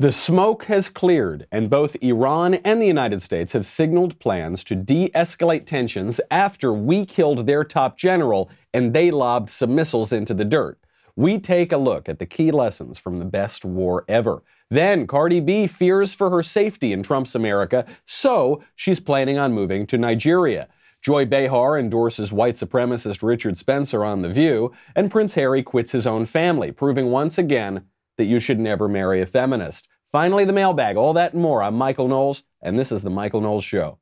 The smoke has cleared, and both Iran and the United States have signaled plans to de escalate tensions after we killed their top general and they lobbed some missiles into the dirt. We take a look at the key lessons from the best war ever. Then Cardi B fears for her safety in Trump's America, so she's planning on moving to Nigeria. Joy Behar endorses white supremacist Richard Spencer on The View, and Prince Harry quits his own family, proving once again that you should never marry a feminist. Finally, the mailbag, all that and more. I'm Michael Knowles, and this is The Michael Knowles Show.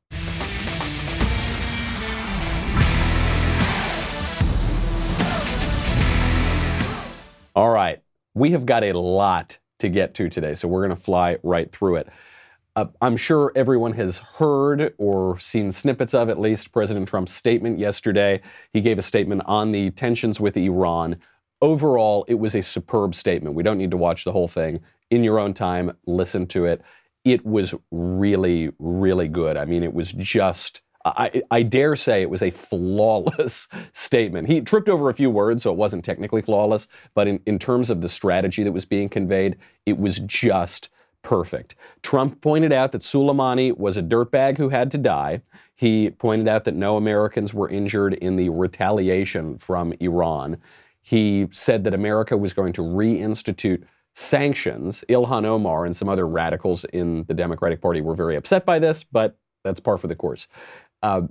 All right, we have got a lot to get to today, so we're going to fly right through it. Uh, I'm sure everyone has heard or seen snippets of at least President Trump's statement yesterday. He gave a statement on the tensions with Iran overall, it was a superb statement. We don't need to watch the whole thing. In your own time, listen to it. It was really, really good. I mean, it was just. I, I, dare say it was a flawless statement. He tripped over a few words, so it wasn't technically flawless, but in, in terms of the strategy that was being conveyed, it was just perfect. Trump pointed out that Soleimani was a dirtbag who had to die. He pointed out that no Americans were injured in the retaliation from Iran. He said that America was going to reinstitute sanctions. Ilhan Omar and some other radicals in the Democratic Party were very upset by this, but that's par for the course. Uh,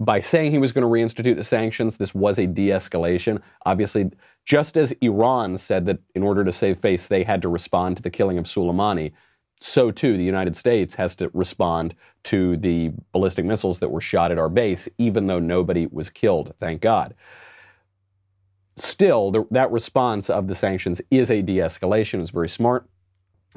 by saying he was going to reinstitute the sanctions, this was a de escalation. Obviously, just as Iran said that in order to save face, they had to respond to the killing of Soleimani, so too the United States has to respond to the ballistic missiles that were shot at our base, even though nobody was killed, thank God still, the, that response of the sanctions is a de escalation. It's very smart.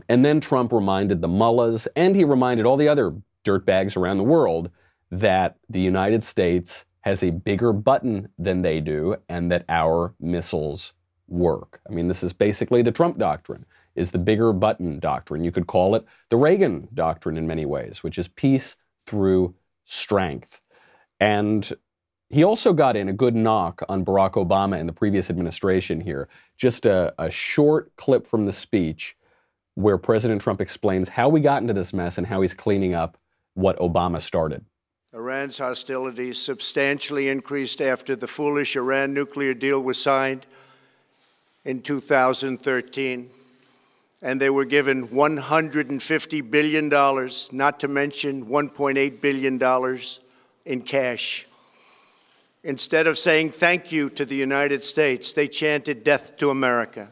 And then Trump reminded the mullahs and he reminded all the other dirtbags around the world that the United States has a bigger button than they do and that our missiles work. I mean, this is basically the Trump doctrine, is the bigger button doctrine. You could call it the Reagan doctrine in many ways, which is peace through strength. And he also got in a good knock on Barack Obama and the previous administration here. Just a, a short clip from the speech where President Trump explains how we got into this mess and how he's cleaning up what Obama started. Iran's hostilities substantially increased after the foolish Iran nuclear deal was signed in 2013. And they were given $150 billion, not to mention $1.8 billion in cash. Instead of saying thank you to the United States, they chanted death to America.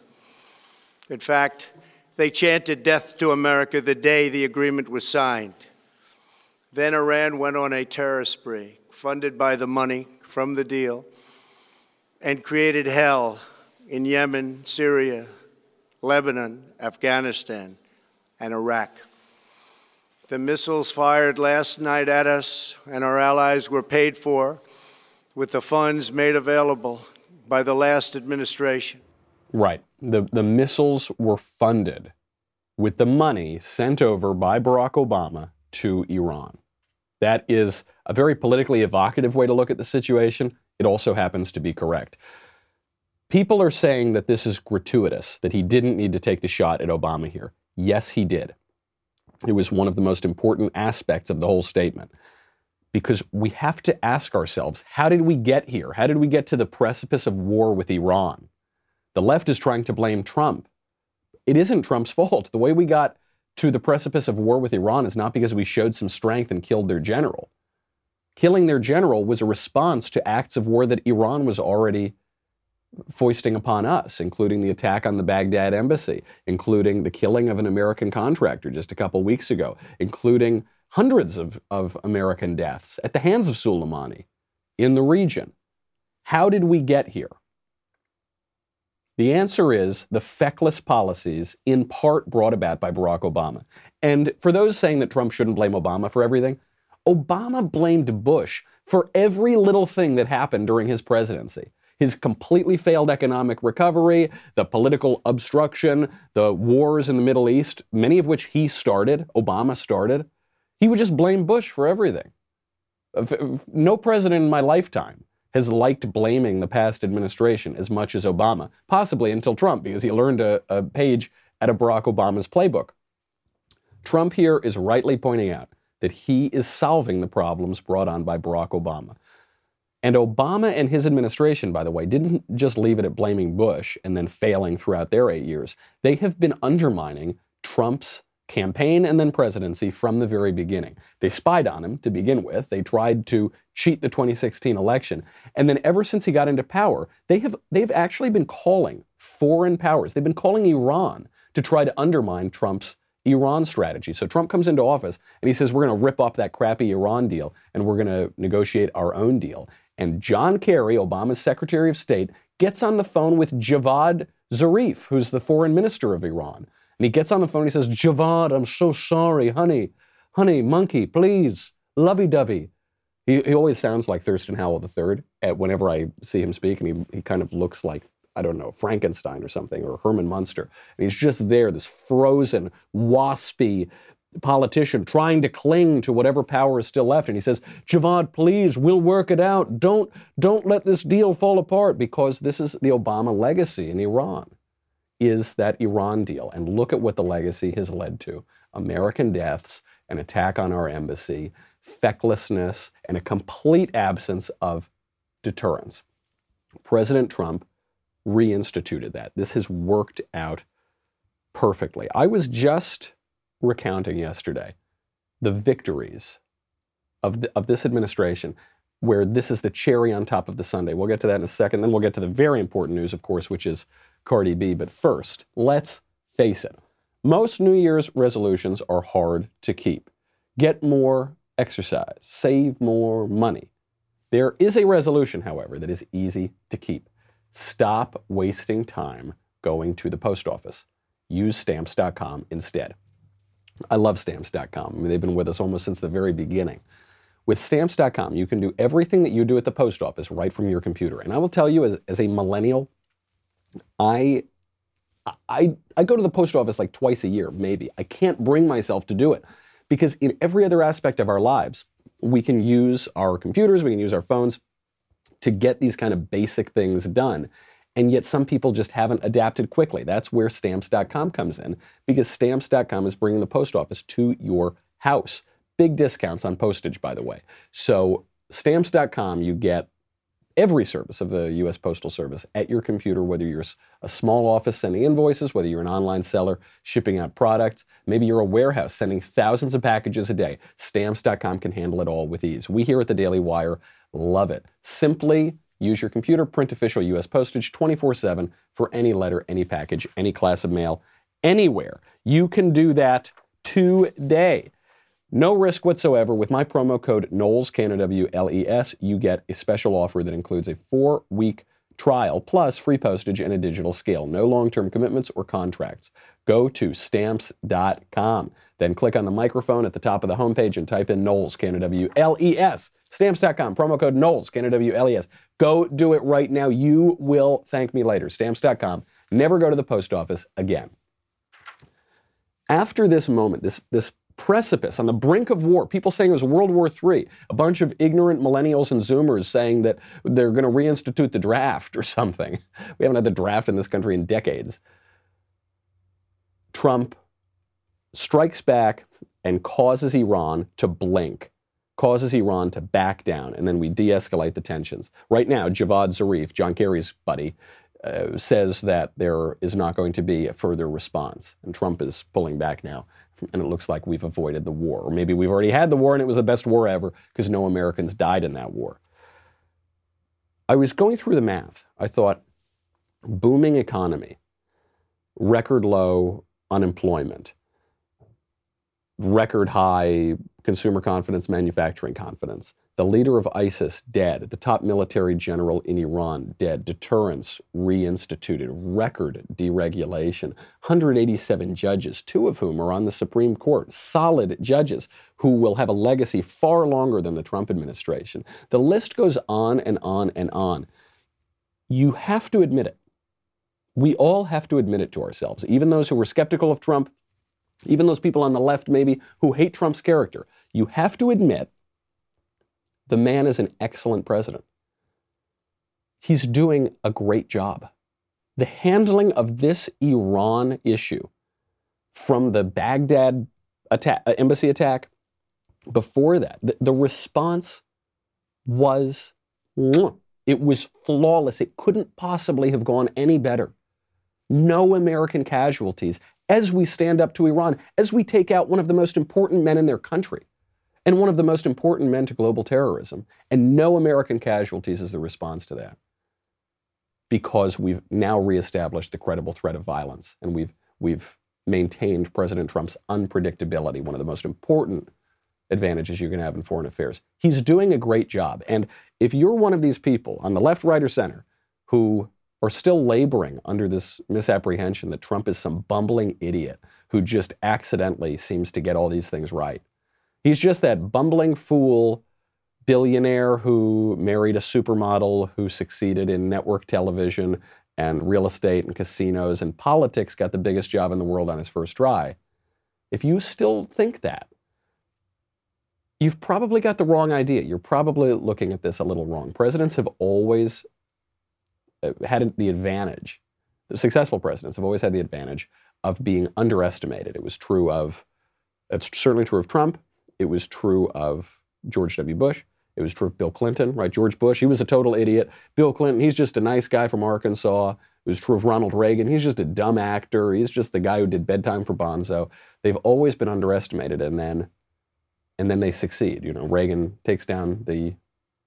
In fact, they chanted death to America the day the agreement was signed. Then Iran went on a terror spree, funded by the money from the deal, and created hell in Yemen, Syria, Lebanon, Afghanistan, and Iraq. The missiles fired last night at us and our allies were paid for with the funds made available by the last administration. Right. The, the missiles were funded with the money sent over by Barack Obama to Iran. That is a very politically evocative way to look at the situation. It also happens to be correct. People are saying that this is gratuitous, that he didn't need to take the shot at Obama here. Yes, he did. It was one of the most important aspects of the whole statement because we have to ask ourselves how did we get here? How did we get to the precipice of war with Iran? The left is trying to blame Trump. It isn't Trump's fault. The way we got to the precipice of war with Iran is not because we showed some strength and killed their general. Killing their general was a response to acts of war that Iran was already foisting upon us, including the attack on the Baghdad embassy, including the killing of an American contractor just a couple weeks ago, including hundreds of, of American deaths at the hands of Soleimani in the region. How did we get here? The answer is the feckless policies, in part brought about by Barack Obama. And for those saying that Trump shouldn't blame Obama for everything, Obama blamed Bush for every little thing that happened during his presidency. His completely failed economic recovery, the political obstruction, the wars in the Middle East, many of which he started, Obama started. He would just blame Bush for everything. No president in my lifetime has liked blaming the past administration as much as Obama, possibly until Trump, because he learned a, a page out of Barack Obama's playbook. Trump here is rightly pointing out that he is solving the problems brought on by Barack Obama. And Obama and his administration, by the way, didn't just leave it at blaming Bush and then failing throughout their eight years. They have been undermining Trump's campaign and then presidency from the very beginning. They spied on him to begin with. They tried to cheat the 2016 election. And then ever since he got into power, they have they've actually been calling foreign powers. They've been calling Iran to try to undermine Trump's Iran strategy. So Trump comes into office and he says, We're going to rip up that crappy Iran deal and we're going to negotiate our own deal. And John Kerry, Obama's Secretary of State, gets on the phone with Javad Zarif, who's the foreign minister of Iran. And he gets on the phone and he says, Javad, I'm so sorry, honey, honey, monkey, please, lovey dovey. He, he always sounds like Thurston Howell III at whenever I see him speak, and he, he kind of looks like I don't know, Frankenstein or something, or Herman Munster. And he's just there, this frozen, waspy politician trying to cling to whatever power is still left. And he says, Javad, please, we'll work it out. Don't, don't let this deal fall apart because this is the Obama legacy in Iran, is that Iran deal. And look at what the legacy has led to. American deaths, an attack on our embassy, fecklessness, and a complete absence of deterrence. President Trump reinstituted that. This has worked out perfectly. I was just recounting yesterday the victories of, the, of this administration, where this is the cherry on top of the sundae. We'll get to that in a second. Then we'll get to the very important news, of course, which is Cardi B. But first, let's face it. Most New Year's resolutions are hard to keep. Get more exercise, save more money. There is a resolution, however, that is easy to keep. Stop wasting time going to the post office. Use stamps.com instead. I love stamps.com. I mean, they've been with us almost since the very beginning. With stamps.com, you can do everything that you do at the post office right from your computer. And I will tell you, as, as a millennial, I, I, I go to the post office like twice a year, maybe. I can't bring myself to do it because in every other aspect of our lives, we can use our computers, we can use our phones to get these kind of basic things done. And yet some people just haven't adapted quickly. That's where stamps.com comes in because stamps.com is bringing the post office to your house. Big discounts on postage, by the way. So stamps.com, you get every service of the U.S. Postal Service at your computer, whether you're a small office sending invoices, whether you're an online seller shipping out products, maybe you're a warehouse sending thousands of packages a day. Stamps.com can handle it all with ease. We here at the Daily Wire Love it. Simply use your computer, print official U.S. postage 24 7 for any letter, any package, any class of mail, anywhere. You can do that today. No risk whatsoever. With my promo code Knowles, K-N-O-W-L-E-S, you get a special offer that includes a four week trial plus free postage and a digital scale. No long term commitments or contracts. Go to stamps.com. Then click on the microphone at the top of the homepage and type in Knowles, K-N-O-W-L-E-S. Stamps.com, promo code Knowles, K-N-O-W-L-E-S. Go do it right now. You will thank me later. Stamps.com. Never go to the post office again. After this moment, this, this precipice on the brink of war, people saying it was World War III, a bunch of ignorant millennials and Zoomers saying that they're going to reinstitute the draft or something. We haven't had the draft in this country in decades. Trump strikes back and causes Iran to blink causes Iran to back down, and then we de escalate the tensions. Right now, Javad Zarif, John Kerry's buddy, uh, says that there is not going to be a further response, and Trump is pulling back now. And it looks like we've avoided the war. Or maybe we've already had the war and it was the best war ever because no Americans died in that war. I was going through the math. I thought, booming economy, record low unemployment, record high consumer confidence, manufacturing confidence. The leader of ISIS dead, the top military general in Iran dead, deterrence reinstituted, record deregulation, 187 judges, two of whom are on the Supreme Court, solid judges who will have a legacy far longer than the Trump administration. The list goes on and on and on. You have to admit it. We all have to admit it to ourselves, even those who were skeptical of Trump, even those people on the left, maybe, who hate Trump's character, you have to admit the man is an excellent president. He's doing a great job. The handling of this Iran issue from the Baghdad attack, uh, embassy attack, before that, the, the response was it was flawless. It couldn't possibly have gone any better. No American casualties as we stand up to Iran, as we take out one of the most important men in their country and one of the most important men to global terrorism. And no American casualties is the response to that. Because we've now reestablished the credible threat of violence and we've, we've maintained President Trump's unpredictability, one of the most important advantages you can have in foreign affairs. He's doing a great job. And if you're one of these people on the left, right, or center who are still laboring under this misapprehension that Trump is some bumbling idiot who just accidentally seems to get all these things right, he's just that bumbling fool billionaire who married a supermodel who succeeded in network television and real estate and casinos and politics, got the biggest job in the world on his first try. If you still think that, you've probably got the wrong idea. You're probably looking at this a little wrong. Presidents have always Uh, had the advantage, the successful presidents have always had the advantage of being underestimated. It was true of, it's certainly true of Trump. It was true of George W. Bush. It was true of Bill Clinton, right? George Bush, he was a total idiot. Bill Clinton, he's just a nice guy from Arkansas. It was true of Ronald Reagan. He's just a dumb actor. He's just the guy who did bedtime for Bonzo. They've always been underestimated. And then and then they succeed. You know, Reagan takes down the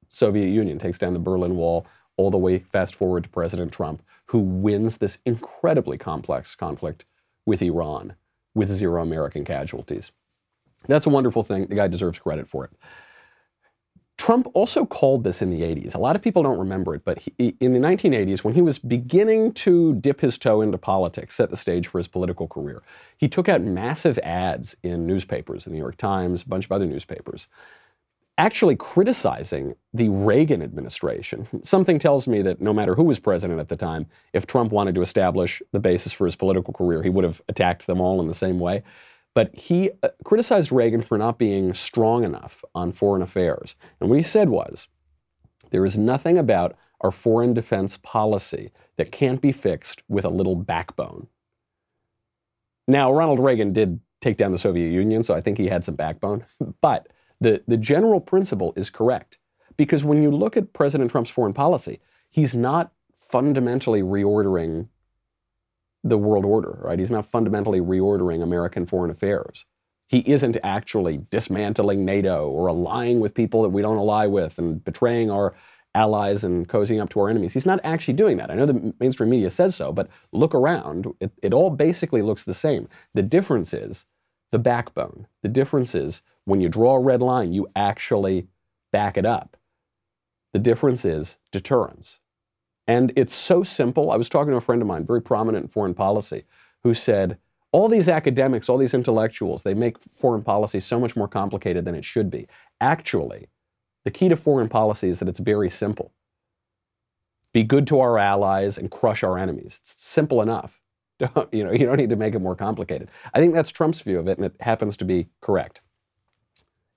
Soviet Union, takes down the Berlin Wall, all the way fast forward to President Trump, who wins this incredibly complex conflict with Iran with zero American casualties. That's a wonderful thing. The guy deserves credit for it. Trump also called this in the 80s. A lot of people don't remember it, but he, in the 1980s, when he was beginning to dip his toe into politics, set the stage for his political career, he took out massive ads in newspapers, the New York Times, a bunch of other newspapers, actually criticizing the Reagan administration. Something tells me that no matter who was president at the time, if Trump wanted to establish the basis for his political career, he would have attacked them all in the same way. But he uh, criticized Reagan for not being strong enough on foreign affairs. And what he said was there is nothing about our foreign defense policy that can't be fixed with a little backbone. Now, Ronald Reagan did take down the Soviet Union, so I think he had some backbone. But the, the general principle is correct. Because when you look at President Trump's foreign policy, he's not fundamentally reordering the world order, right? He's not fundamentally reordering American foreign affairs. He isn't actually dismantling NATO or allying with people that we don't ally with and betraying our allies and cozying up to our enemies. He's not actually doing that. I know the mainstream media says so, but look around. It, it all basically looks the same. The difference is the backbone. The difference is when you draw a red line, you actually back it up. The difference is deterrence. And it's so simple. I was talking to a friend of mine, very prominent in foreign policy, who said, all these academics, all these intellectuals, they make foreign policy so much more complicated than it should be. Actually, the key to foreign policy is that it's very simple. Be good to our allies and crush our enemies. It's simple enough. Don't, you know, you don't need to make it more complicated. I think that's Trump's view of it, and it happens to be correct.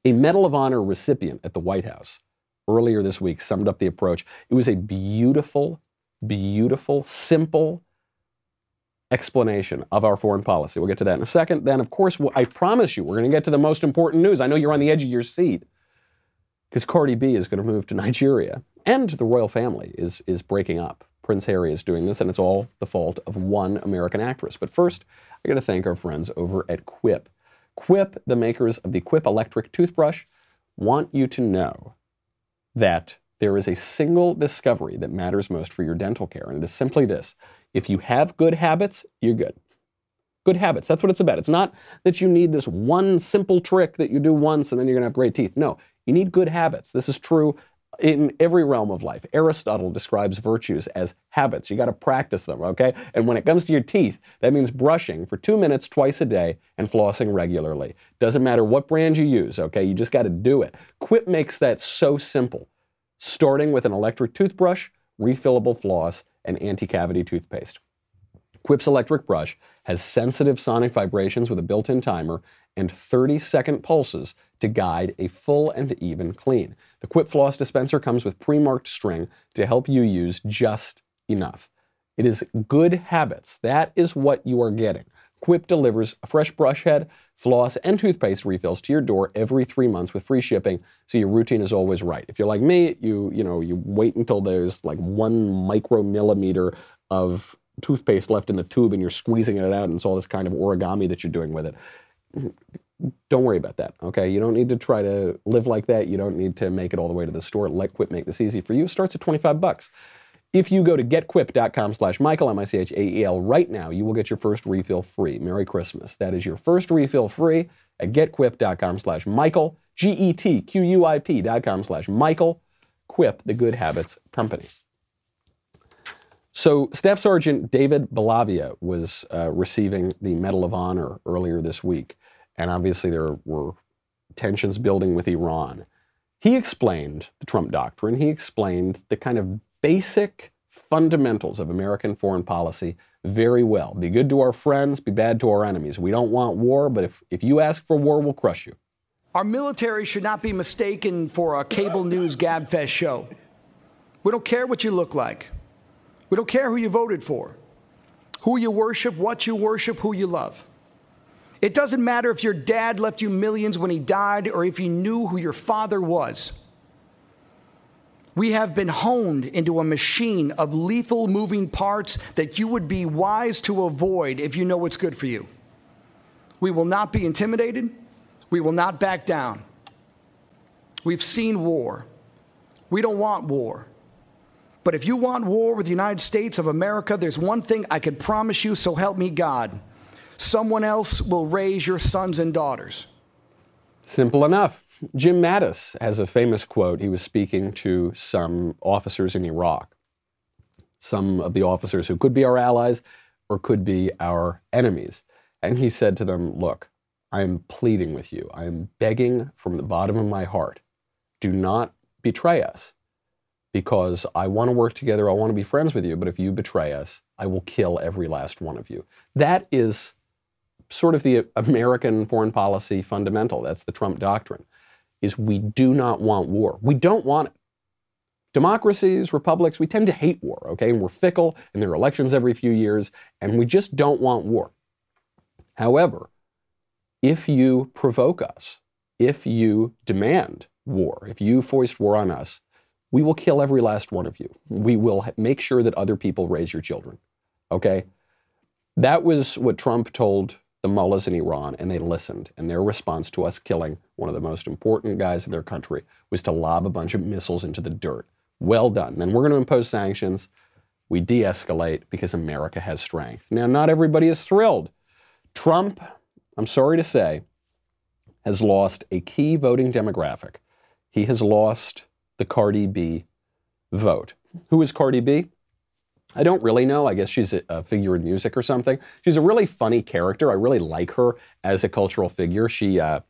A Medal of Honor recipient at the White House earlier this week summed up the approach. It was a beautiful, beautiful, simple explanation of our foreign policy. We'll get to that in a second. Then, of course, I promise you, we're going to get to the most important news. I know you're on the edge of your seat because Cardi B is going to move to Nigeria and the royal family is, is breaking up. Prince Harry is doing this, and it's all the fault of one American actress. But first, I got to thank our friends over at Quip. Quip, the makers of the Quip electric toothbrush, want you to know that there is a single discovery that matters most for your dental care, and it is simply this if you have good habits, you're good. Good habits, that's what it's about. It's not that you need this one simple trick that you do once and then you're gonna have great teeth. No, you need good habits. This is true in every realm of life. Aristotle describes virtues as habits. You got to practice them, okay? And when it comes to your teeth, that means brushing for two minutes twice a day and flossing regularly. Doesn't matter what brand you use, okay? You just got to do it. Quip makes that so simple, starting with an electric toothbrush, refillable floss, and anti cavity toothpaste. Quip's electric brush has sensitive sonic vibrations with a built in timer and 30 second pulses to guide a full and even clean. The Quip Floss dispenser comes with pre marked string to help you use just enough. It is good habits. That is what you are getting. Quip delivers a fresh brush head, floss, and toothpaste refills to your door every three months with free shipping, so your routine is always right. If you're like me, you you know you wait until there's like one micromillimeter of toothpaste left in the tube and you're squeezing it out and it's all this kind of origami that you're doing with it. Don't worry about that, okay? You don't need to try to live like that. You don't need to make it all the way to the store. Let Quip make this easy for you. It starts at 25 bucks. If you go to getquip.com slash Michael, M-I-C-H-A-E-L, right now, you will get your first refill free. Merry Christmas. That is your first refill free at getquip.com slash Michael, G-E-T-Q-U-I-P dot com slash Michael. Quip, the good habits company. So, Staff Sergeant David Bellavia was uh, receiving the Medal of Honor earlier this week, and obviously there were tensions building with Iran. He explained the Trump doctrine. He explained the kind of basic fundamentals of American foreign policy very well. Be good to our friends, be bad to our enemies. We don't want war, but if, if you ask for war, we'll crush you. Our military should not be mistaken for a cable news gabfest show. We don't care what you look like. We don't care who you voted for, who you worship, what you worship, who you love. It doesn't matter if your dad left you millions when he died or if you knew who your father was. We have been honed into a machine of lethal moving parts that you would be wise to avoid if you know what's good for you. We will not be intimidated. We will not back down. We've seen war. We don't want war. But if you want war with the United States of America, there's one thing I can promise you, so help me God. Someone else will raise your sons and daughters. Simple enough. Jim Mattis has a famous quote. He was speaking to some officers in Iraq, some of the officers who could be our allies or could be our enemies. And he said to them, Look, I am pleading with you. I am begging from the bottom of my heart. Do not betray us because I want to work together. I want to be friends with you. But if you betray us, I will kill every last one of you. That is sort of the American foreign policy fundamental. That's the Trump doctrine, is we do not want war. We don't want it. Democracies, republics, we tend to hate war, okay? And we're fickle, and there are elections every few years, and we just don't want war. However, if you provoke us, if you demand war, if you foist war on us, we will kill every last one of you. We will make sure that other people raise your children. Okay? That was what Trump told the mullahs in Iran, and they listened. And their response to us killing one of the most important guys in their country was to lob a bunch of missiles into the dirt. Well done. Then we're going to impose sanctions. We de escalate because America has strength. Now, not everybody is thrilled. Trump, I'm sorry to say, has lost a key voting demographic. He has lost the Cardi B vote. Who is Cardi B? I don't really know. I guess she's a, a, figure in music or something. She's a really funny character. I really like her as a cultural figure. She uh,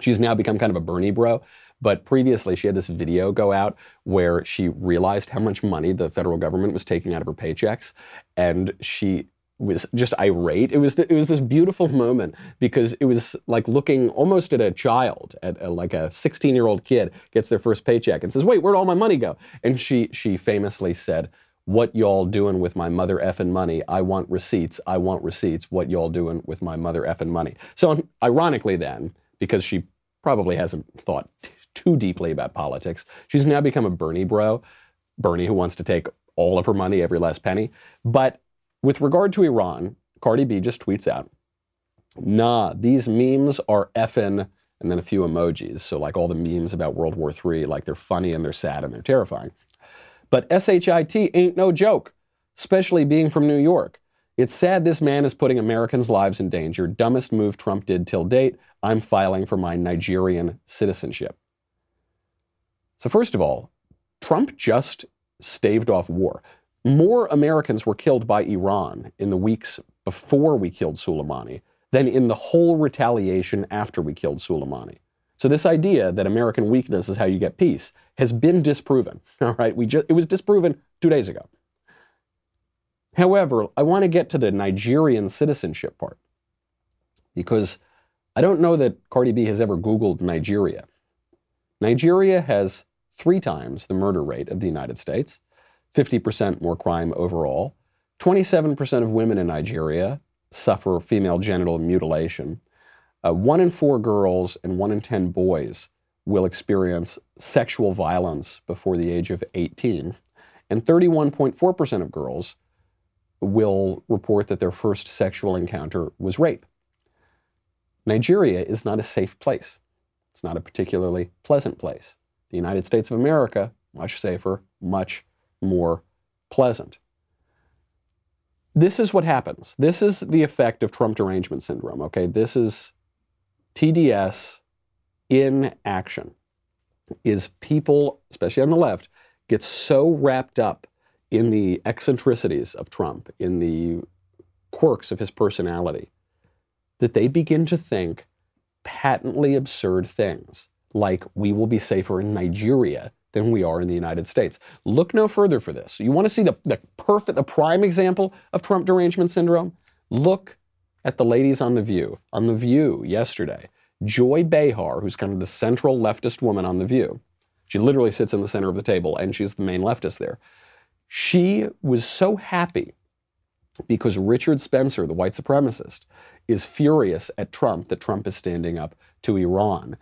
she's now become kind of a Bernie bro. But previously, she had this video go out where she realized how much money the federal government was taking out of her paychecks, and she was just irate. It was the, it was this beautiful moment because it was like looking almost at a child, at a, like a 16 year old kid gets their first paycheck and says, "Wait, where'd all my money go?" And she she famously said, "What y'all doing with my mother effing money? I want receipts. I want receipts. What y'all doing with my mother effing money?" So ironically, then because she probably hasn't thought t- too deeply about politics, she's now become a Bernie bro, Bernie who wants to take all of her money, every last penny, but with regard to Iran, Cardi B just tweets out, nah, these memes are effing, and then a few emojis. So, like all the memes about World War III, like they're funny and they're sad and they're terrifying. But SHIT ain't no joke, especially being from New York. It's sad this man is putting Americans' lives in danger. Dumbest move Trump did till date. I'm filing for my Nigerian citizenship. So, first of all, Trump just staved off war more Americans were killed by Iran in the weeks before we killed Soleimani than in the whole retaliation after we killed Soleimani. So this idea that American weakness is how you get peace has been disproven. All right, we just, it was disproven two days ago. However, I want to get to the Nigerian citizenship part because I don't know that Cardi B has ever Googled Nigeria. Nigeria has three times the murder rate of the United States. 50% more crime overall. 27% of women in Nigeria suffer female genital mutilation. Uh, one in four girls and one in 10 boys will experience sexual violence before the age of 18. And 31.4% of girls will report that their first sexual encounter was rape. Nigeria is not a safe place. It's not a particularly pleasant place. The United States of America, much safer, much more pleasant. This is what happens. This is the effect of Trump derangement syndrome, okay? This is TDS in action. Is people, especially on the left, get so wrapped up in the eccentricities of Trump, in the quirks of his personality, that they begin to think patently absurd things like we will be safer in Nigeria than we are in the United States. Look no further for this. You want to see the, the perfect, the prime example of Trump derangement syndrome? Look at the ladies on The View. On The View yesterday, Joy Behar, who's kind of the central leftist woman on The View, she literally sits in the center of the table and she's the main leftist there. She was so happy because Richard Spencer, the white supremacist, is furious at Trump that Trump is standing up to Iran.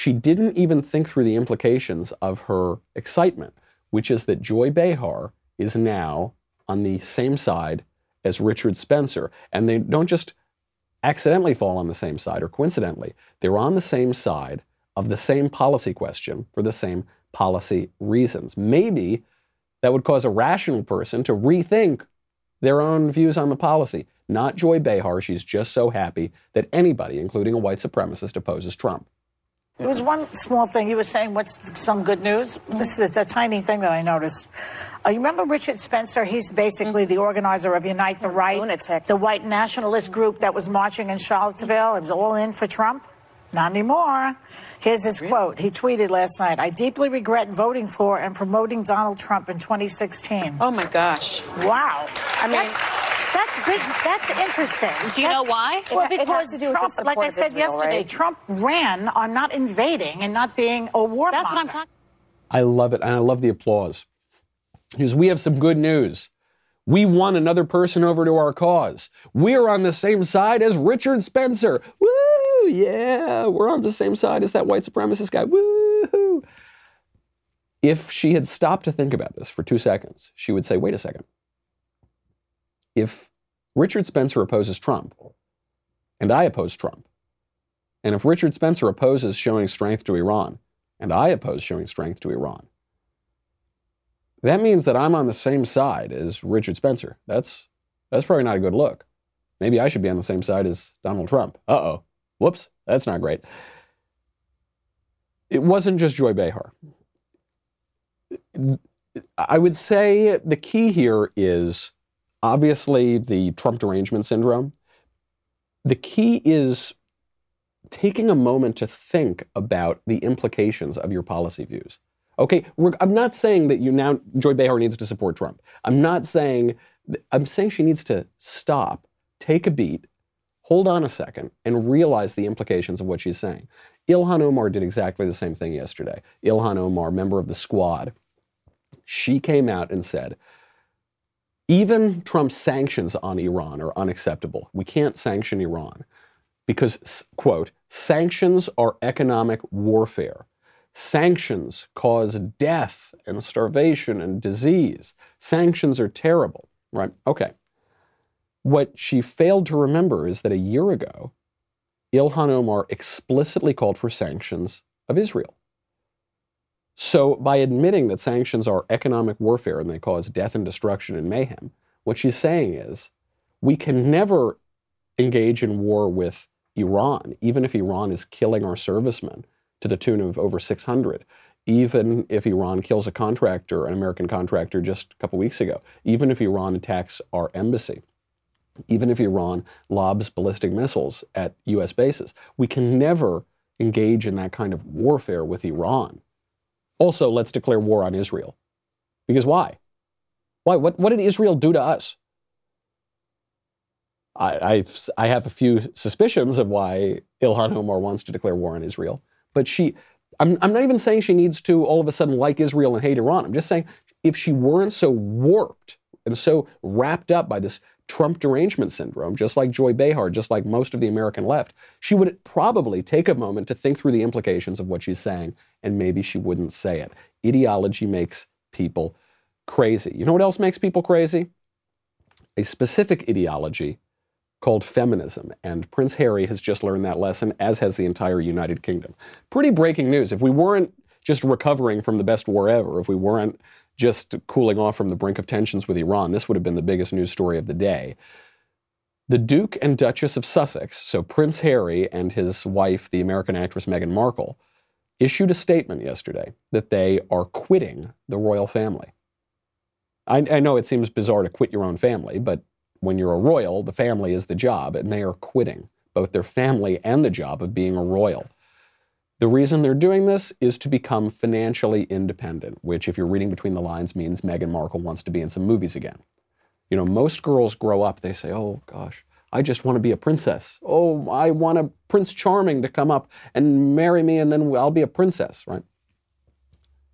She didn't even think through the implications of her excitement, which is that Joy Behar is now on the same side as Richard Spencer. And they don't just accidentally fall on the same side or coincidentally, they're on the same side of the same policy question for the same policy reasons. Maybe that would cause a rational person to rethink their own views on the policy. Not Joy Behar. She's just so happy that anybody, including a white supremacist, opposes Trump. There was one small thing you were saying. What's some good news? This is a tiny thing that I noticed. Uh, you remember Richard Spencer? He's basically the organizer of Unite the Right, Lunatic. the white nationalist group that was marching in Charlottesville. It was all in for Trump. Not anymore. Here's his quote. He tweeted last night, I deeply regret voting for and promoting Donald Trump in 2016. Oh my gosh. Wow. I mean- that's, that's big. That's interesting. Do you know why? Well, It- it has because to do with Trump, support like I said Israel, yesterday, right? Trump ran on not invading and not being a war That's what I'm monger. talking I love it, and I love the applause. Because we have some good news. We won another person over to our cause. We're on the same side as Richard Spencer. Woo! Yeah, we're on the same side as that white supremacist guy. Woo! If she had stopped to think about this for two seconds, she would say, wait a second. If Richard Spencer opposes Trump, and I oppose Trump, and if Richard Spencer opposes showing strength to Iran, and I oppose showing strength to Iran. That means that I'm on the same side as Richard Spencer. That's that's probably not a good look. Maybe I should be on the same side as Donald Trump. Uh-oh. Whoops, that's not great. It wasn't just Joy Behar. I would say the key here is obviously the Trump derangement syndrome. The key is taking a moment to think about the implications of your policy views. Okay, I'm not saying that you now Joy Behar needs to support Trump. I'm not saying I'm saying she needs to stop, take a beat, hold on a second, and realize the implications of what she's saying. Ilhan Omar did exactly the same thing yesterday. Ilhan Omar, member of the squad, she came out and said, even Trump's sanctions on Iran are unacceptable. We can't sanction Iran because, quote, sanctions are economic warfare. Sanctions cause death and starvation and disease. Sanctions are terrible, right? Okay. What she failed to remember is that a year ago, Ilhan Omar explicitly called for sanctions of Israel. So, by admitting that sanctions are economic warfare and they cause death and destruction and mayhem, what she's saying is we can never engage in war with Iran, even if Iran is killing our servicemen to the tune of over 600, even if Iran kills a contractor, an American contractor, just a couple weeks ago, even if Iran attacks our embassy, even if Iran lobs ballistic missiles at US bases. We can never engage in that kind of warfare with Iran. Also, let's declare war on Israel. Because why? Why? What, what did Israel do to us? I, I've, I have a few suspicions of why Ilhan Omar wants to declare war on Israel, but she, I'm, I'm not even saying she needs to all of a sudden like Israel and hate Iran. I'm just saying if she weren't so warped and so wrapped up by this Trump derangement syndrome, just like Joy Behar, just like most of the American left, she would probably take a moment to think through the implications of what she's saying, and maybe she wouldn't say it. Ideology makes people crazy. You know what else makes people crazy? A specific ideology called feminism. And Prince Harry has just learned that lesson, as has the entire United Kingdom. Pretty breaking news. If we weren't just recovering from the best war ever, if we weren't just cooling off from the brink of tensions with Iran, this would have been the biggest news story of the day. The Duke and Duchess of Sussex, so Prince Harry and his wife, the American actress Meghan Markle, issued a statement yesterday that they are quitting the royal family. I, I, know it seems bizarre to quit your own family, but when you're a royal, the family is the job, and they are quitting both their family and the job of being a royal. The reason they're doing this is to become financially independent, which, if you're reading between the lines, means Meghan Markle wants to be in some movies again. You know, most girls grow up, they say, oh gosh, I just want to be a princess. Oh, I want a Prince Charming to come up and marry me, and then I'll be a princess, right?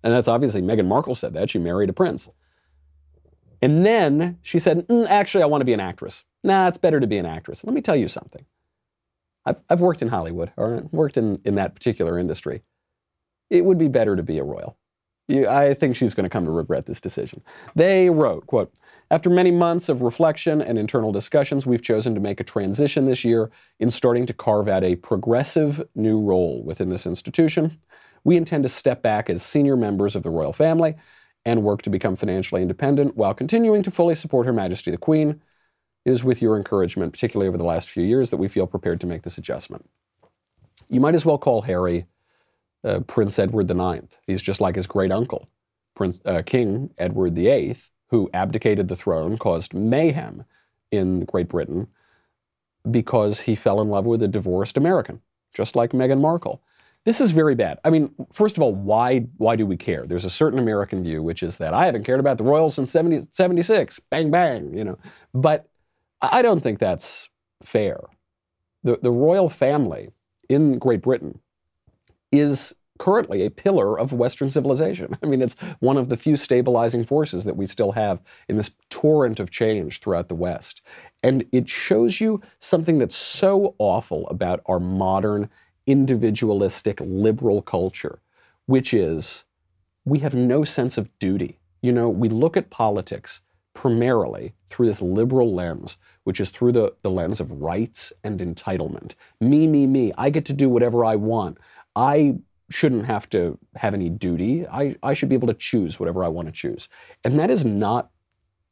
And that's obviously Meghan Markle said that. She married a prince. And then she said, mm, actually, I want to be an actress. Nah, it's better to be an actress. Let me tell you something. I've, I've worked in Hollywood, or worked in, in that particular industry. It would be better to be a royal. You, I think she's going to come to regret this decision. They wrote, quote, after many months of reflection and internal discussions, we've chosen to make a transition this year in starting to carve out a progressive new role within this institution. We intend to step back as senior members of the royal family and work to become financially independent while continuing to fully support Her Majesty the Queen. It is with your encouragement, particularly over the last few years, that we feel prepared to make this adjustment. You might as well call Harry uh, Prince Edward IX. He's just like his great uncle, Prince uh, King Edward VIII, who abdicated the throne, caused mayhem in Great Britain because he fell in love with a divorced American, just like Meghan Markle. This is very bad. I mean, first of all, why why do we care? There's a certain American view, which is that I haven't cared about the royals since 70, 76. Bang bang, you know. But I don't think that's fair. The the royal family in Great Britain is currently a pillar of Western civilization. I mean, it's one of the few stabilizing forces that we still have in this torrent of change throughout the West. And it shows you something that's so awful about our modern individualistic liberal culture, which is we have no sense of duty. You know, we look at politics primarily through this liberal lens, which is through the, the lens of rights and entitlement. Me, me, me. I get to do whatever I want. I shouldn't have to have any duty. I, I should be able to choose whatever I want to choose. And that is not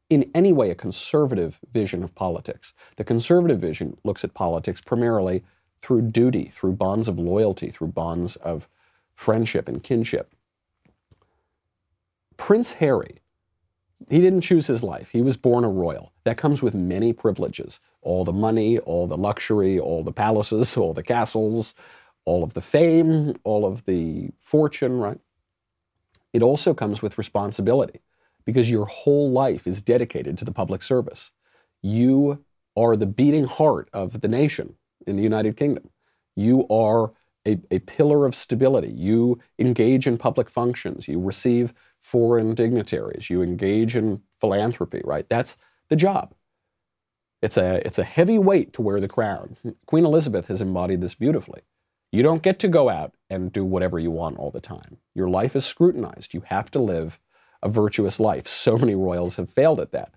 in any way a conservative vision of politics. The conservative vision looks at politics primarily through duty, through bonds of loyalty, through bonds of friendship and kinship. Prince Harry, he didn't choose his life. He was born a royal. That comes with many privileges all the money, all the luxury, all the palaces, all the castles, all of the fame, all of the fortune, right? It also comes with responsibility because your whole life is dedicated to the public service. You are the beating heart of the nation in the United Kingdom. You are a, a pillar of stability. You engage in public functions. You receive foreign dignitaries. You engage in philanthropy, right? That's the job. It's a, it's a heavy weight to wear the crown. Queen Elizabeth has embodied this beautifully. You don't get to go out and do whatever you want all the time. Your life is scrutinized. You have to live a virtuous life. So many royals have failed at that.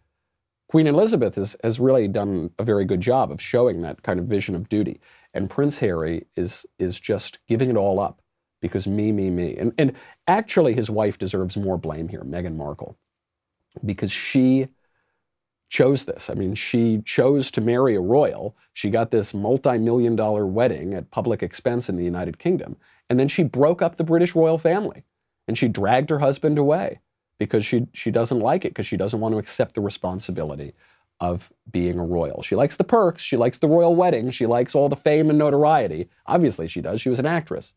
Queen Elizabeth has, has really done a very good job of showing that kind of vision of duty. And Prince Harry is, is just giving it all up because me, me, me. And, and actually, his wife deserves more blame here, Meghan Markle, because she chose this. I mean, she chose to marry a royal. She got this multi million dollar wedding at public expense in the United Kingdom. And then she broke up the British royal family and she dragged her husband away because she she doesn't like it because she doesn't want to accept the responsibility of being a royal. She likes the perks, she likes the royal wedding, she likes all the fame and notoriety. Obviously she does. She was an actress.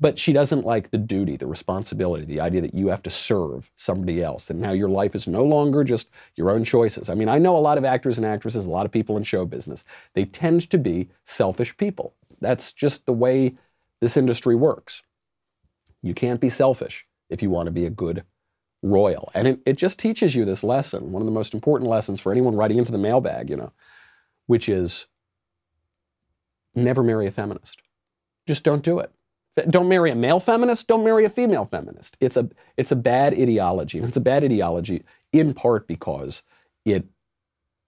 But she doesn't like the duty, the responsibility, the idea that you have to serve somebody else. And now your life is no longer just your own choices. I mean, I know a lot of actors and actresses, a lot of people in show business. They tend to be selfish people. That's just the way this industry works. You can't be selfish if you want to be a good royal. And it, it just teaches you this lesson, one of the most important lessons for anyone writing into the mailbag, you know, which is never marry a feminist. Just don't do it. Don't marry a male feminist, don't marry a female feminist. It's a it's a bad ideology. It's a bad ideology in part because it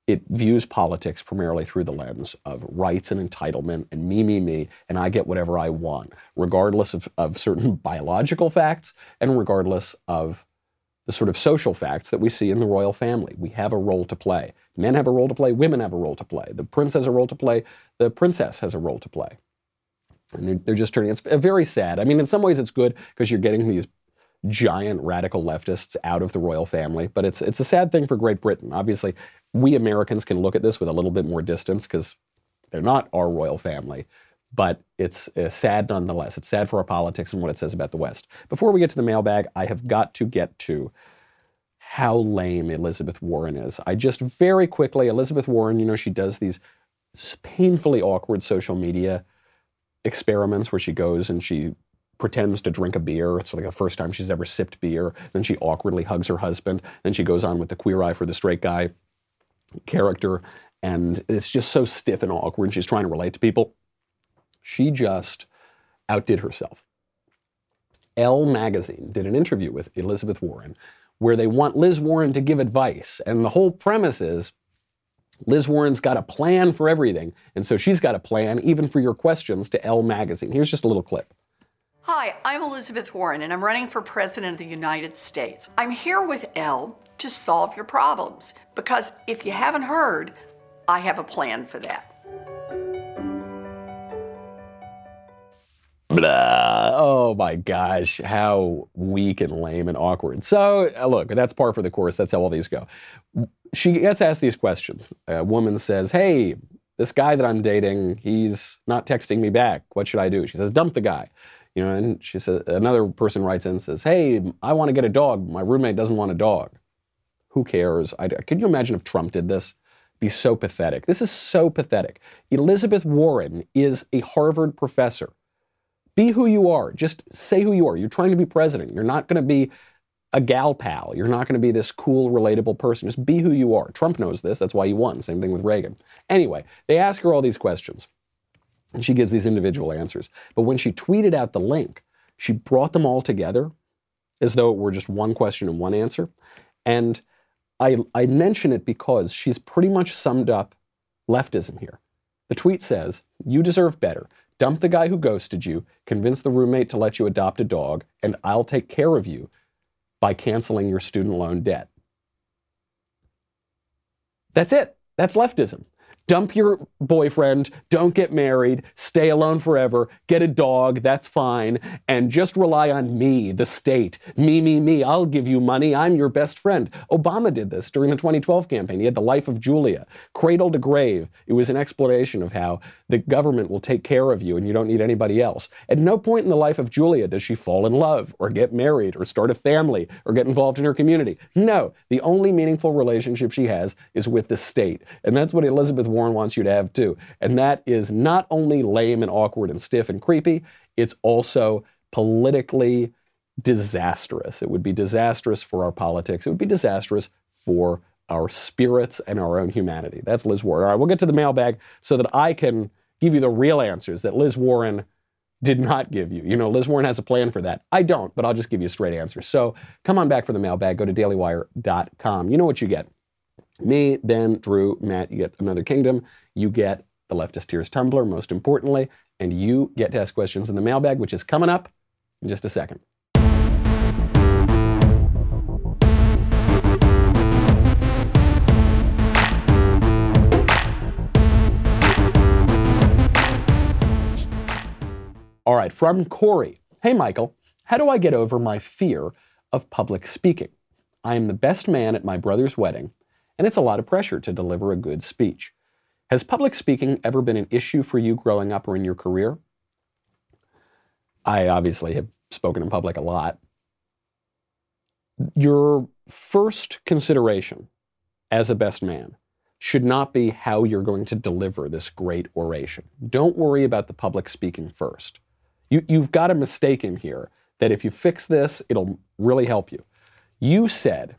it views politics primarily through the lens of rights and entitlement and me, me, me, and I get whatever I want, regardless of, of certain biological facts and regardless of the sort of social facts that we see in the royal family. We have a role to play. Men have a role to play, women have a role to play. The prince has a role to play, the princess has a role to play. And they're, they're just turning, it's very sad. I mean, in some ways it's good because you're getting these giant radical leftists out of the royal family, but it's, it's a sad thing for Great Britain. Obviously, we Americans can look at this with a little bit more distance because they're not our royal family but it's uh, sad nonetheless. It's sad for our politics and what it says about the West. Before we get to the mailbag, I have got to get to how lame Elizabeth Warren is. I just very quickly, Elizabeth Warren, you know, she does these painfully awkward social media experiments where she goes and she pretends to drink a beer. It's like the first time she's ever sipped beer. Then she awkwardly hugs her husband. Then she goes on with the queer eye for the straight guy character. And it's just so stiff and awkward. And she's trying to relate to people. She just outdid herself. Elle magazine did an interview with Elizabeth Warren where they want Liz Warren to give advice. And the whole premise is Liz Warren's got a plan for everything. And so she's got a plan even for your questions to Elle magazine. Here's just a little clip. Hi, I'm Elizabeth Warren, and I'm running for President of the United States. I'm here with Elle to solve your problems because if you haven't heard, I have a plan for that. Blah. Oh my gosh, how weak and lame and awkward. So, uh, look, that's par for the course. That's how all these go. She gets asked these questions. A woman says, Hey, this guy that I'm dating, he's not texting me back. What should I do? She says, Dump the guy. You know, and she says, another person writes in and says, Hey, I want to get a dog. My roommate doesn't want a dog. Who cares? I, could you imagine if Trump did this? Be so pathetic. This is so pathetic. Elizabeth Warren is a Harvard professor be who you are. Just say who you are. You're trying to be president. You're not going to be a gal pal. You're not going to be this cool, relatable person. Just be who you are. Trump knows this. That's why he won. Same thing with Reagan. Anyway, they ask her all these questions, and she gives these individual answers. But when she tweeted out the link, she brought them all together as though it were just one question and one answer. And I, I mention it because she's pretty much summed up leftism here. The tweet says, You deserve better. Dump the guy who ghosted you, convince the roommate to let you adopt a dog, and I'll take care of you by canceling your student loan debt. That's it. That's leftism dump your boyfriend, don't get married, stay alone forever, get a dog, that's fine, and just rely on me, the state. Me, me, me, I'll give you money, I'm your best friend. Obama did this during the 2012 campaign. He had The Life of Julia, cradle to grave. It was an explanation of how the government will take care of you and you don't need anybody else. At no point in the life of Julia does she fall in love or get married or start a family or get involved in her community. No, the only meaningful relationship she has is with the state. And that's what Elizabeth Warren wants you to have too. And that is not only lame and awkward and stiff and creepy, it's also politically disastrous. It would be disastrous for our politics. It would be disastrous for our spirits and our own humanity. That's Liz Warren. All right, we'll get to the mailbag so that I can give you the real answers that Liz Warren did not give you. You know, Liz Warren has a plan for that. I don't, but I'll just give you a straight answer. So come on back for the mailbag. Go to dailywire.com. You know what you get. Me, Ben, Drew, Matt, you get another kingdom. You get the leftist tears tumbler, most importantly, and you get to ask questions in the mailbag, which is coming up in just a second. All right, from Corey. Hey, Michael, how do I get over my fear of public speaking? I am the best man at my brother's wedding, and it's a lot of pressure to deliver a good speech. Has public speaking ever been an issue for you growing up or in your career? I obviously have spoken in public a lot. Your first consideration as a best man should not be how you're going to deliver this great oration. Don't worry about the public speaking first. You, you've got a mistake in here that if you fix this, it'll really help you. You said,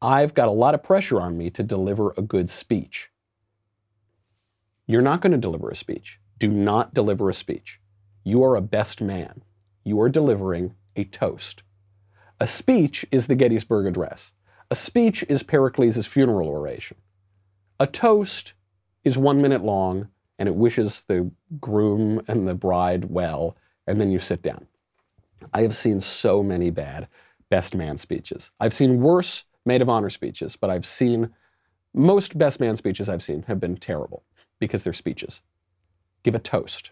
I've got a lot of pressure on me to deliver a good speech. You're not going to deliver a speech. Do not deliver a speech. You are a best man. You are delivering a toast. A speech is the Gettysburg Address. A speech is Pericles' funeral oration. A toast is one minute long and it wishes the groom and the bride well, and then you sit down. I have seen so many bad best man speeches. I've seen worse maid of honor speeches, but I've seen most best man speeches I've seen have been terrible because they're speeches. Give a toast.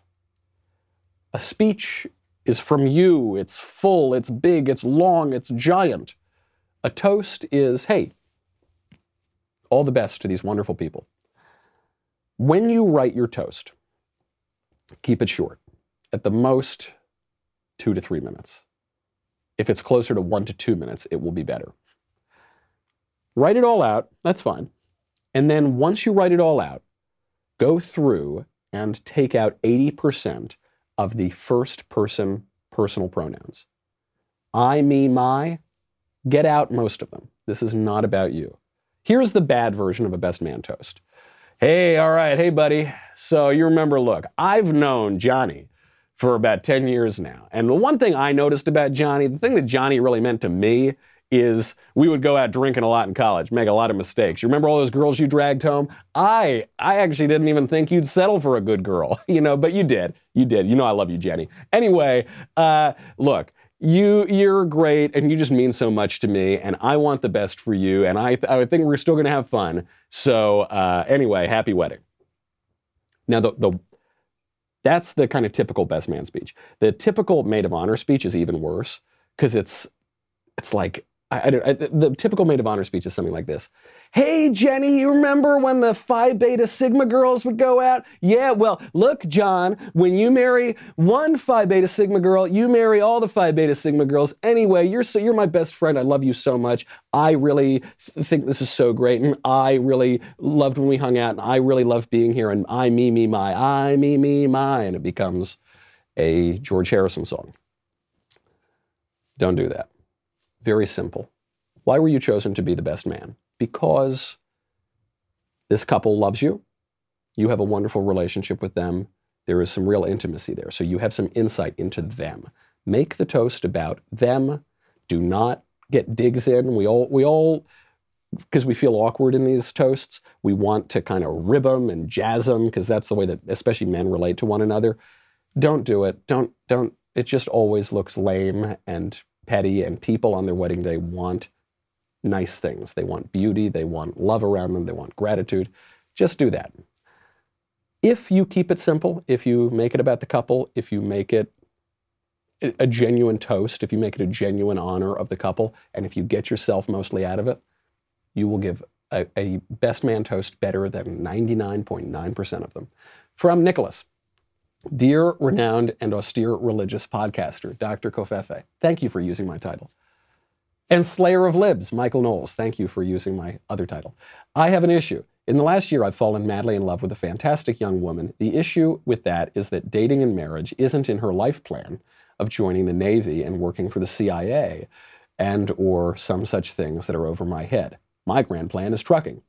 A speech is from you, it's full, it's big, it's long, it's giant. A toast is, hey, all the best to these wonderful people. When you write your toast, keep it short. At the most, two to three minutes. If it's closer to one to two minutes, it will be better. Write it all out, that's fine. And then once you write it all out, go through and take out 80% of the first person personal pronouns. I, me, my, get out most of them. This is not about you. Here's the bad version of a best man toast. Hey, all right, hey, buddy. So you remember, look, I've known Johnny for about 10 years now. And the one thing I noticed about Johnny, the thing that Johnny really meant to me is we would go out drinking a lot in college, make a lot of mistakes. You remember all those girls you dragged home? I I actually didn't even think you'd settle for a good girl, you know, but you did. You did. You know I love you, Jenny. Anyway, uh, look, you you're great and you just mean so much to me and I want the best for you and I I think we're still going to have fun. So uh, anyway, happy wedding. Now the the that's the kind of typical best man speech. The typical maid of honor speech is even worse because it's it's like I, I, I, the typical maid of honor speech is something like this. Hey, Jenny, you remember when the Phi Beta Sigma girls would go out? Yeah, well, look, John, when you marry one Phi Beta Sigma girl, you marry all the Phi Beta Sigma girls. Anyway, you're so, you're my best friend. I love you so much. I really th- think this is so great, and I really loved when we hung out, and I really love being here. And I, me, me, my, I, me, me, my, and it becomes a George Harrison song. Don't do that. Very simple. Why were you chosen to be the best man? Because this couple loves you. You have a wonderful relationship with them. There is some real intimacy there. So you have some insight into them. Make the toast about them. Do not get digs in. We all, we all, because we feel awkward in these toasts, we want to kind of rib them and jazz them because that's the way that especially men relate to one another. Don't do it. Don't, don't, it just always looks lame and petty, and people on their wedding day want nice things. They want beauty, they want love around them, they want gratitude. Just do that. If you keep it simple, if you make it about the couple, if you make it a genuine toast, if you make it a genuine honor of the couple, and if you get yourself mostly out of it, you will give a, a best man toast better than 99.9% of them. From Nicholas. Dear renowned and austere religious podcaster, Dr. Kofefe, thank you for using my title. And Slayer of Libs, Michael Knowles, thank you for using my other title. I have an issue. In the last year, I've fallen madly in love with a fantastic young woman. The issue with that is that dating and marriage isn't in her life plan of joining the Navy and working for the CIA and or some such things that are over my head. My grand plan is trucking.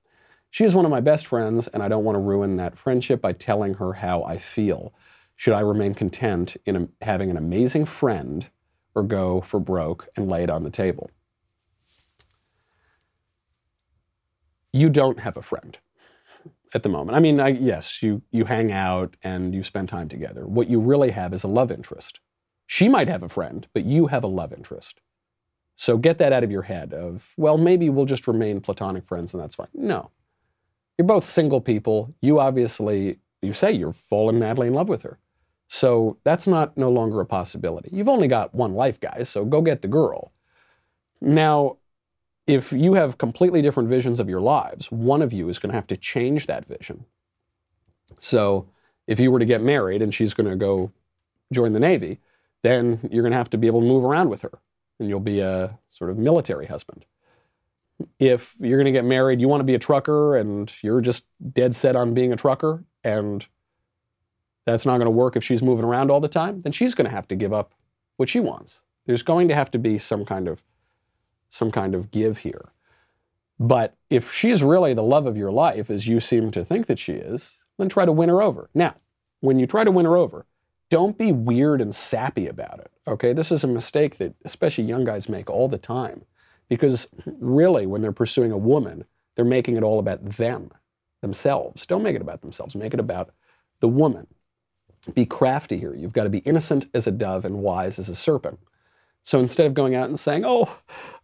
She is one of my best friends, and I don't want to ruin that friendship by telling her how I feel. Should I remain content in having an amazing friend or go for broke and lay it on the table? You don't have a friend at the moment. I mean, I, yes, you, you hang out and you spend time together. What you really have is a love interest. She might have a friend, but you have a love interest. So get that out of your head of, well, maybe we'll just remain platonic friends and that's fine. No. You're both single people. You obviously, you say you're falling madly in love with her. So that's not no longer a possibility. You've only got one life, guys, so go get the girl. Now, if you have completely different visions of your lives, one of you is going to have to change that vision. So if you were to get married and she's going to go join the Navy, then you're going to have to be able to move around with her and you'll be a sort of military husband. If you're going to get married, you want to be a trucker and you're just dead set on being a trucker and that's not going to work if she's moving around all the time, then she's going to have to give up what she wants. There's going to have to be some kind of some kind of give here. But if she's really the love of your life, as you seem to think that she is, then try to win her over. Now, when you try to win her over, don't be weird and sappy about it. Okay, this is a mistake that especially young guys make all the time, because really, when they're pursuing a woman, they're making it all about them, themselves. Don't make it about themselves. Make it about the woman. Be crafty here. You've got to be innocent as a dove and wise as a serpent. So instead of going out and saying, "Oh,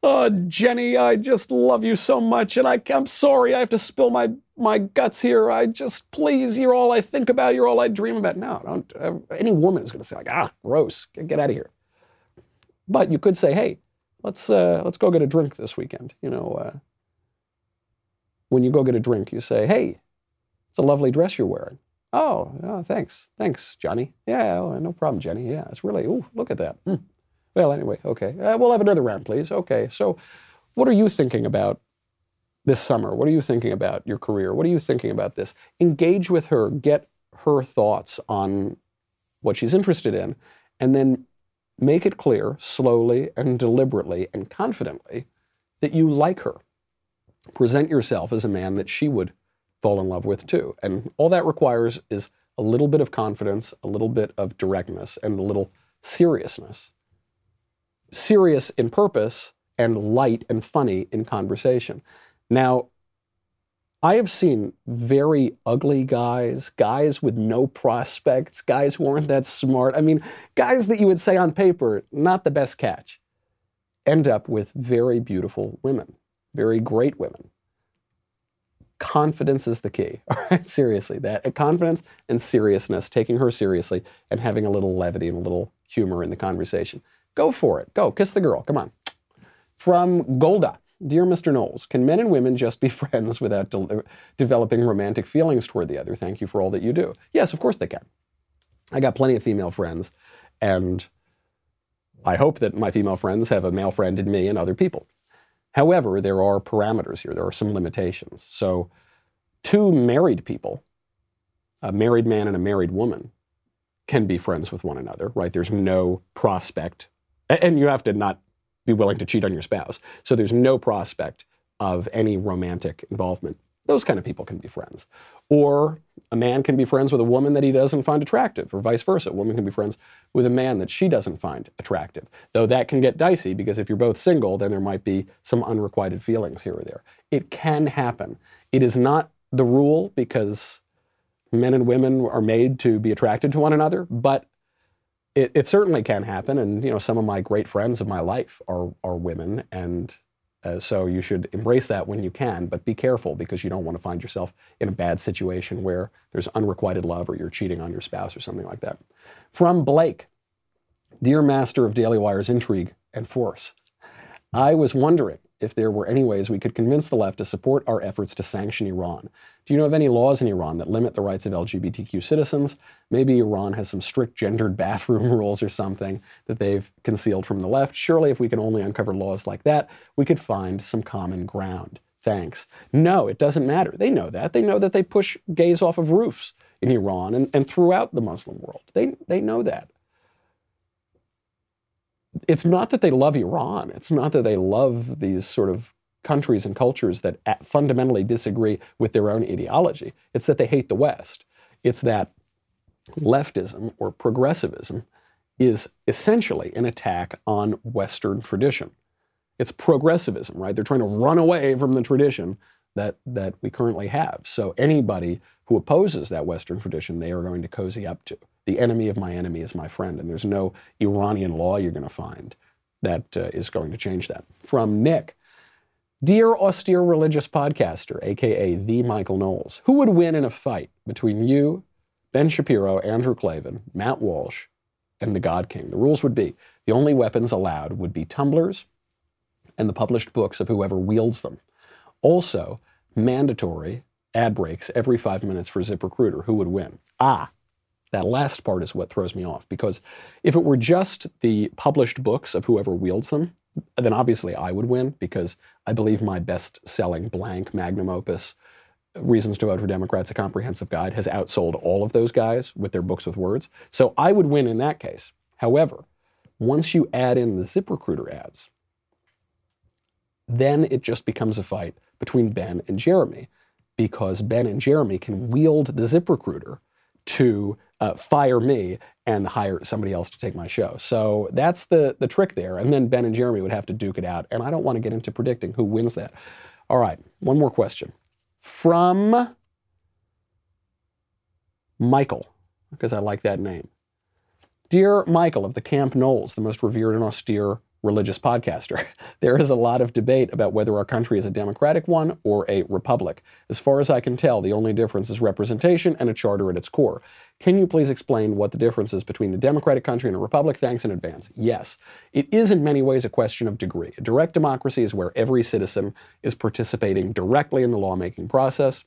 uh, Jenny, I just love you so much, and I, I'm sorry I have to spill my my guts here. I just please, you're all I think about. You're all I dream about." No, don't. Uh, any woman is going to say like, "Ah, gross, get, get out of here." But you could say, "Hey, let's uh, let's go get a drink this weekend." You know, uh, when you go get a drink, you say, "Hey, it's a lovely dress you're wearing." Oh, oh thanks, thanks, Johnny. Yeah, oh, no problem, Jenny. Yeah, it's really. Ooh, look at that. Mm. Well, anyway, okay. Uh, we'll have another round, please. Okay. So, what are you thinking about this summer? What are you thinking about your career? What are you thinking about this? Engage with her, get her thoughts on what she's interested in, and then make it clear slowly and deliberately and confidently that you like her. Present yourself as a man that she would fall in love with too. And all that requires is a little bit of confidence, a little bit of directness, and a little seriousness serious in purpose and light and funny in conversation. Now, I have seen very ugly guys, guys with no prospects, guys who aren't that smart. I mean, guys that you would say on paper, not the best catch, end up with very beautiful women, very great women. Confidence is the key. All right, seriously, that confidence and seriousness, taking her seriously and having a little levity and a little humor in the conversation. Go for it. Go. Kiss the girl. Come on. From Golda. Dear Mr. Knowles, can men and women just be friends without de- developing romantic feelings toward the other? Thank you for all that you do. Yes, of course they can. I got plenty of female friends, and I hope that my female friends have a male friend in me and other people. However, there are parameters here, there are some limitations. So, two married people, a married man and a married woman, can be friends with one another, right? There's no prospect and you have to not be willing to cheat on your spouse. So there's no prospect of any romantic involvement. Those kind of people can be friends. Or a man can be friends with a woman that he doesn't find attractive, or vice versa. A woman can be friends with a man that she doesn't find attractive. Though that can get dicey because if you're both single, then there might be some unrequited feelings here or there. It can happen. It is not the rule because men and women are made to be attracted to one another, but it, it, certainly can happen, and you know some of my great friends of my life are are women, and uh, so you should embrace that when you can, but be careful because you don't want to find yourself in a bad situation where there's unrequited love or you're cheating on your spouse or something like that. From Blake, dear master of Daily Wire's intrigue and force, I was wondering if there were any ways we could convince the left to support our efforts to sanction Iran. Do you know of any laws in Iran that limit the rights of LGBTQ citizens? Maybe Iran has some strict gendered bathroom rules or something that they've concealed from the left. Surely, if we can only uncover laws like that, we could find some common ground. Thanks. No, it doesn't matter. They know that. They know that they push gays off of roofs in Iran and, and throughout the Muslim world. They, they know that it's not that they love Iran. It's not that they love these sort of countries and cultures that fundamentally disagree with their own ideology. It's that they hate the West. It's that leftism or progressivism is essentially an attack on Western tradition. It's progressivism, right? They're trying to run away from the tradition that, that we currently have. So anybody who opposes that Western tradition, they are going to cozy up to. The enemy of my enemy is my friend, and there's no Iranian law you're going to find that uh, is going to change that. From Nick, Dear austere religious podcaster, aka the Michael Knowles, who would win in a fight between you, Ben Shapiro, Andrew Klavan, Matt Walsh, and the God King? The rules would be the only weapons allowed would be tumblers and the published books of whoever wields them. Also, mandatory ad breaks every five minutes for ZipRecruiter. Who would win? Ah, that last part is what throws me off because if it were just the published books of whoever wields them, then obviously I would win because I believe my best selling blank magnum opus, Reasons to Vote for Democrats, a comprehensive guide, has outsold all of those guys with their books with words. So I would win in that case. However, once you add in the ZipRecruiter ads, then it just becomes a fight between Ben and Jeremy because Ben and Jeremy can wield the ZipRecruiter to uh, fire me and hire somebody else to take my show. So that's the the trick there. And then Ben and Jeremy would have to duke it out. And I don't want to get into predicting who wins that. All right, one more question from Michael, because I like that name. Dear Michael of the Camp Knowles, the most revered and austere religious podcaster. There is a lot of debate about whether our country is a democratic one or a republic. As far as I can tell, the only difference is representation and a charter at its core. Can you please explain what the difference is between a democratic country and a republic? Thanks in advance. Yes, it is in many ways a question of degree. A direct democracy is where every citizen is participating directly in the lawmaking process.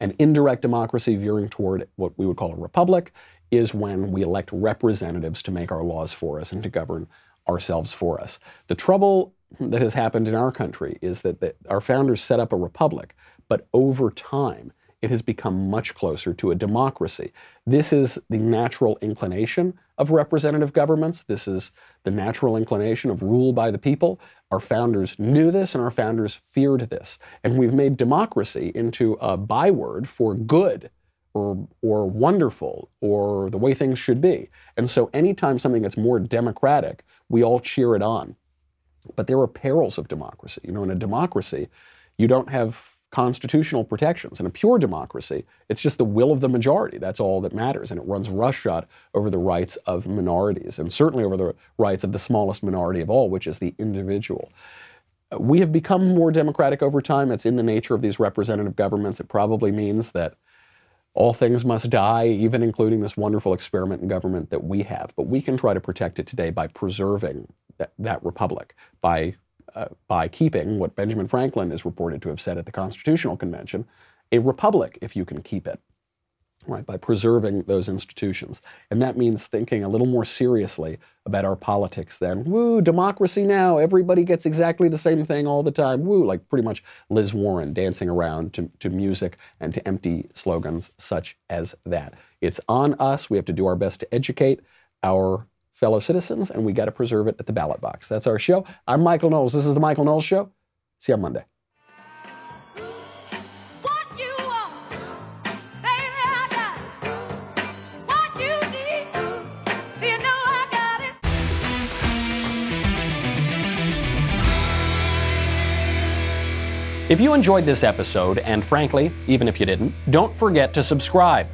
An indirect democracy veering toward what we would call a republic is when we elect representatives to make our laws for us and to govern ourselves for us. The trouble that has happened in our country is that the, our founders set up a republic, but over time, it has become much closer to a democracy. This is the natural inclination of representative governments. This is the natural inclination of rule by the people. Our founders knew this and our founders feared this. And we've made democracy into a byword for good or, or wonderful or the way things should be. And so anytime something gets more democratic, we all cheer it on. But there are perils of democracy. You know, in a democracy, you don't have constitutional protections. In a pure democracy, it's just the will of the majority. That's all that matters. And it runs roughshod over the rights of minorities, and certainly over the rights of the smallest minority of all, which is the individual. We have become more democratic over time. It's in the nature of these representative governments. It probably means that all things must die, even including this wonderful experiment in government that we have. But we can try to protect it today by preserving that, that republic, by, uh, by keeping what Benjamin Franklin is reported to have said at the Constitutional Convention a republic, if you can keep it right, by preserving those institutions. And that means thinking a little more seriously about our politics than, woo, democracy now, everybody gets exactly the same thing all the time, woo, like pretty much Liz Warren dancing around to, to music and to empty slogans such as that. It's on us. We have to do our best to educate our fellow citizens, and we got to preserve it at the ballot box. That's our show. I'm Michael Knowles. This is the Michael Knowles Show. See you on Monday. If you enjoyed this episode, and frankly, even if you didn't, don't forget to subscribe.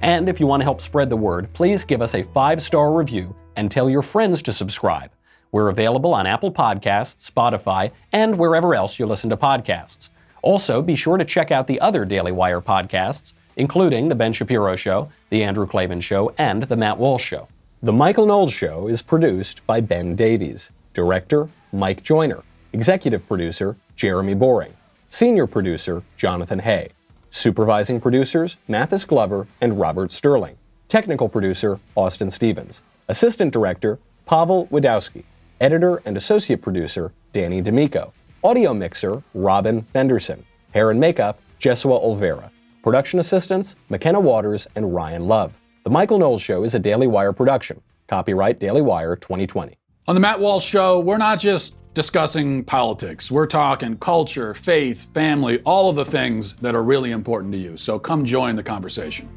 And if you want to help spread the word, please give us a five star review and tell your friends to subscribe. We're available on Apple Podcasts, Spotify, and wherever else you listen to podcasts. Also, be sure to check out the other Daily Wire podcasts, including The Ben Shapiro Show, The Andrew Klavan Show, and The Matt Walsh Show. The Michael Knowles Show is produced by Ben Davies, director Mike Joyner, executive producer Jeremy Boring. Senior producer, Jonathan Hay. Supervising producers, Mathis Glover and Robert Sterling. Technical producer, Austin Stevens. Assistant director, Pavel Wadowski. Editor and associate producer, Danny D'Amico. Audio mixer, Robin Fenderson. Hair and makeup, Jesua Olvera. Production assistants, McKenna Waters and Ryan Love. The Michael Knowles Show is a Daily Wire production. Copyright Daily Wire 2020. On the Matt Walsh Show, we're not just discussing politics. We're talking culture, faith, family, all of the things that are really important to you. So come join the conversation.